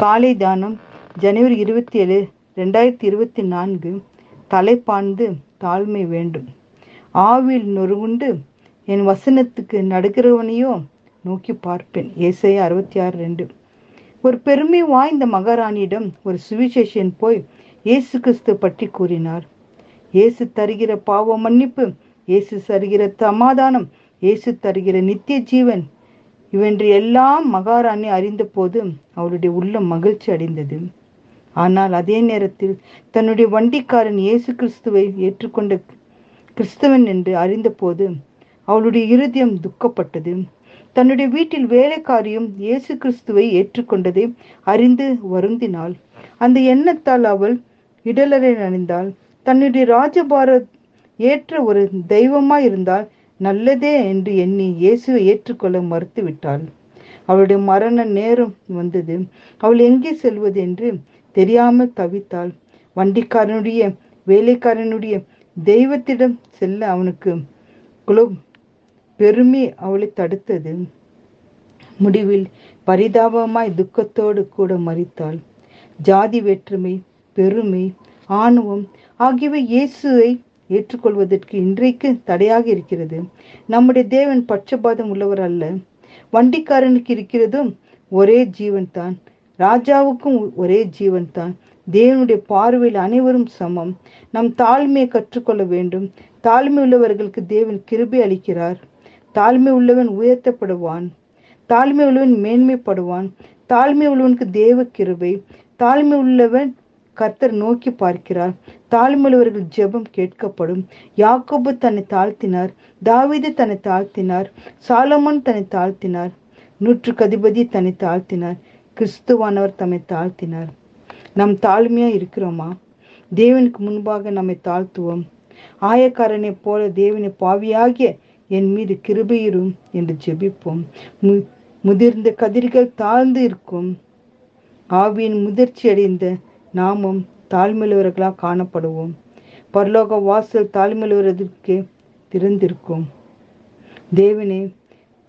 காலை தானம் ஜனவரி இருபத்தி ஏழு ரெண்டாயிரத்தி இருபத்தி நான்கு தலைப்பார்ந்து தாழ்மை வேண்டும். ஆவில் நொறுகுண்டு என் வசனத்துக்கு நடுக்கிறவனையோ நோக்கி பார்ப்பேன். ஏசையா அறுபத்தி ஆறு ரெண்டு. ஒரு பெருமை வாய்ந்த மகாராணியிடம் ஒரு சுவிசேஷன் போய் இயேசு கிறிஸ்து பற்றி கூறினார். இயேசு தருகிற பாவ மன்னிப்பு இயேசு தருகிற சமாதானம் இயேசு தருகிற நித்திய ஜீவன் இவன்று எல்லாம் மகாராணி அறிந்த போது அவளுடைய உள்ளம் மகிழ்ச்சி அடைந்தது. ஆனால் அதே நேரத்தில் தன்னுடைய வண்டிக்காரன் இயேசு கிறிஸ்துவை ஏற்றுக்கொண்ட கிறிஸ்தவன் என்று அறிந்தபோது அவளுடைய இருதயம் துக்கப்பட்டது. தன்னுடைய வீட்டில் வேலைக்காரியும் இயேசு கிறிஸ்துவை ஏற்றுக்கொண்டதை அறிந்து வருந்தினாள். அந்த எண்ணத்தால் அவள் இடலரை அணிந்தாள் தன்னுடைய ராஜபாரத் ஏற்ற ஒரு தெய்வமாய் இருந்தால் நல்லதே என்று எண்ணி இயேசுவை ஏற்றுக்கொள்ள மறுத்துவிட்டாள். அவளுடைய மரண நேரம் வந்தது. அவள் எங்கே செல்வது என்று தெரியாமல் தவித்தாள். வண்டிக்காரனுடைய வேலைக்காரனுடைய தெய்வத்திடம் செல்ல அவனுக்கு குலோ பெருமை அவளை தடுத்தது. முடிவில் பரிதாபமாய் துக்கத்தோடு கூட மறித்தாள் ஜாதி வேற்றுமை பெருமை ஆணவம் ஆகியவை இயேசுவை ஏற்றுக்கொள்வதற்கு இன்றைக்கு தடையாக இருக்கிறது. நம்முடைய தேவன் பட்சபாதம் உள்ளவர் அல்ல. வண்டிக்காரனுக்கு இருக்கிறதும் ஒரே ஜீவன் தான் ராஜாவுக்கும் ஒரே ஜீவன் தான் தேவனுடைய பார்வையில் அனைவரும் சமம். நம் தாழ்மையை கற்றுக்கொள்ள வேண்டும். தாழ்மை உள்ளவர்களுக்கு தேவன் கிருபை அளிக்கிறார். தாழ்மை உள்ளவன் உயர்த்தப்படுவான். தாழ்மை உள்ளவன் மேன்மைப்படுவான். தாழ்மை உள்ளவனுக்கு தேவ கிருபை. தாழ்மை உள்ளவன் கர்த்தர் நோக்கி பார்க்கிறார். தாழ்மையுள்ளவர்கள் ஜெபம் கேட்கப்படும். யாக்கோபு தன்னை தாழ்த்தினார். தாவீது தன்னை தாழ்த்தினார். சாலமோன் தன்னை தாழ்த்தினார். நூற்றுக்கு அதிபதி தன்னை தாழ்த்தினார். கிறிஸ்துவானவர் தம்மை தாழ்த்தினார். நம் தாழ்மையா இருக்கிறோமா? தேவனுக்கு முன்பாக நம்மை தாழ்த்துவோம். ஆயக்காரனை போல தேவனை பாவியாகிய என் மீது கிருபையிரும் என்று ஜெபிப்போம். மு முதிர்ந்த கதிர்கள் தாழ்ந்து இருக்கும். ஆவியின் முதிர்ச்சி அடைந்த நாமும் தாழ்மையுள்ளவர்களாக காணப்படுவோம். பரலோக வாசல் தாழ்மையுள்ளவர்களுக்கு திறந்திருக்கும். தேவனே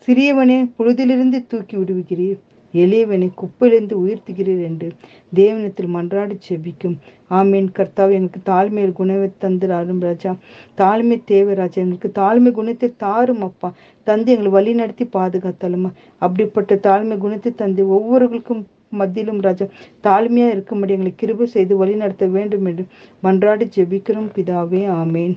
சிறியவனே பொழுதிலிருந்து தூக்கி விடுவிக்கிறீர் எளியவனை குப்பையிலிருந்து உயர்த்துகிறீர் என்று தேவனத்தில் மன்றாடி செபிக்கும் ஆமீன். கர்த்தாவை எனக்கு தாழ்மையில் குணவை தந்து ஆடும் ராஜா. தாழ்மை தேவை ராஜா. எங்களுக்கு தாழ்மை குணத்தை தாரும் அப்பா. தந்து எங்களை வழி நடத்தி பாதுகாத்தாலுமா. அப்படிப்பட்ட தாழ்மை குணத்தை தந்து ஒவ்வொருவருக்கும் மத்தியிலும் ராஜா தாழ்மையா இருக்கும்படி எங்களை கிருபை செய்து வழி நடத்த வேண்டும் என்று மன்றாடி ஜெபிக்கிறோம். பிதாவே ஆமேன்.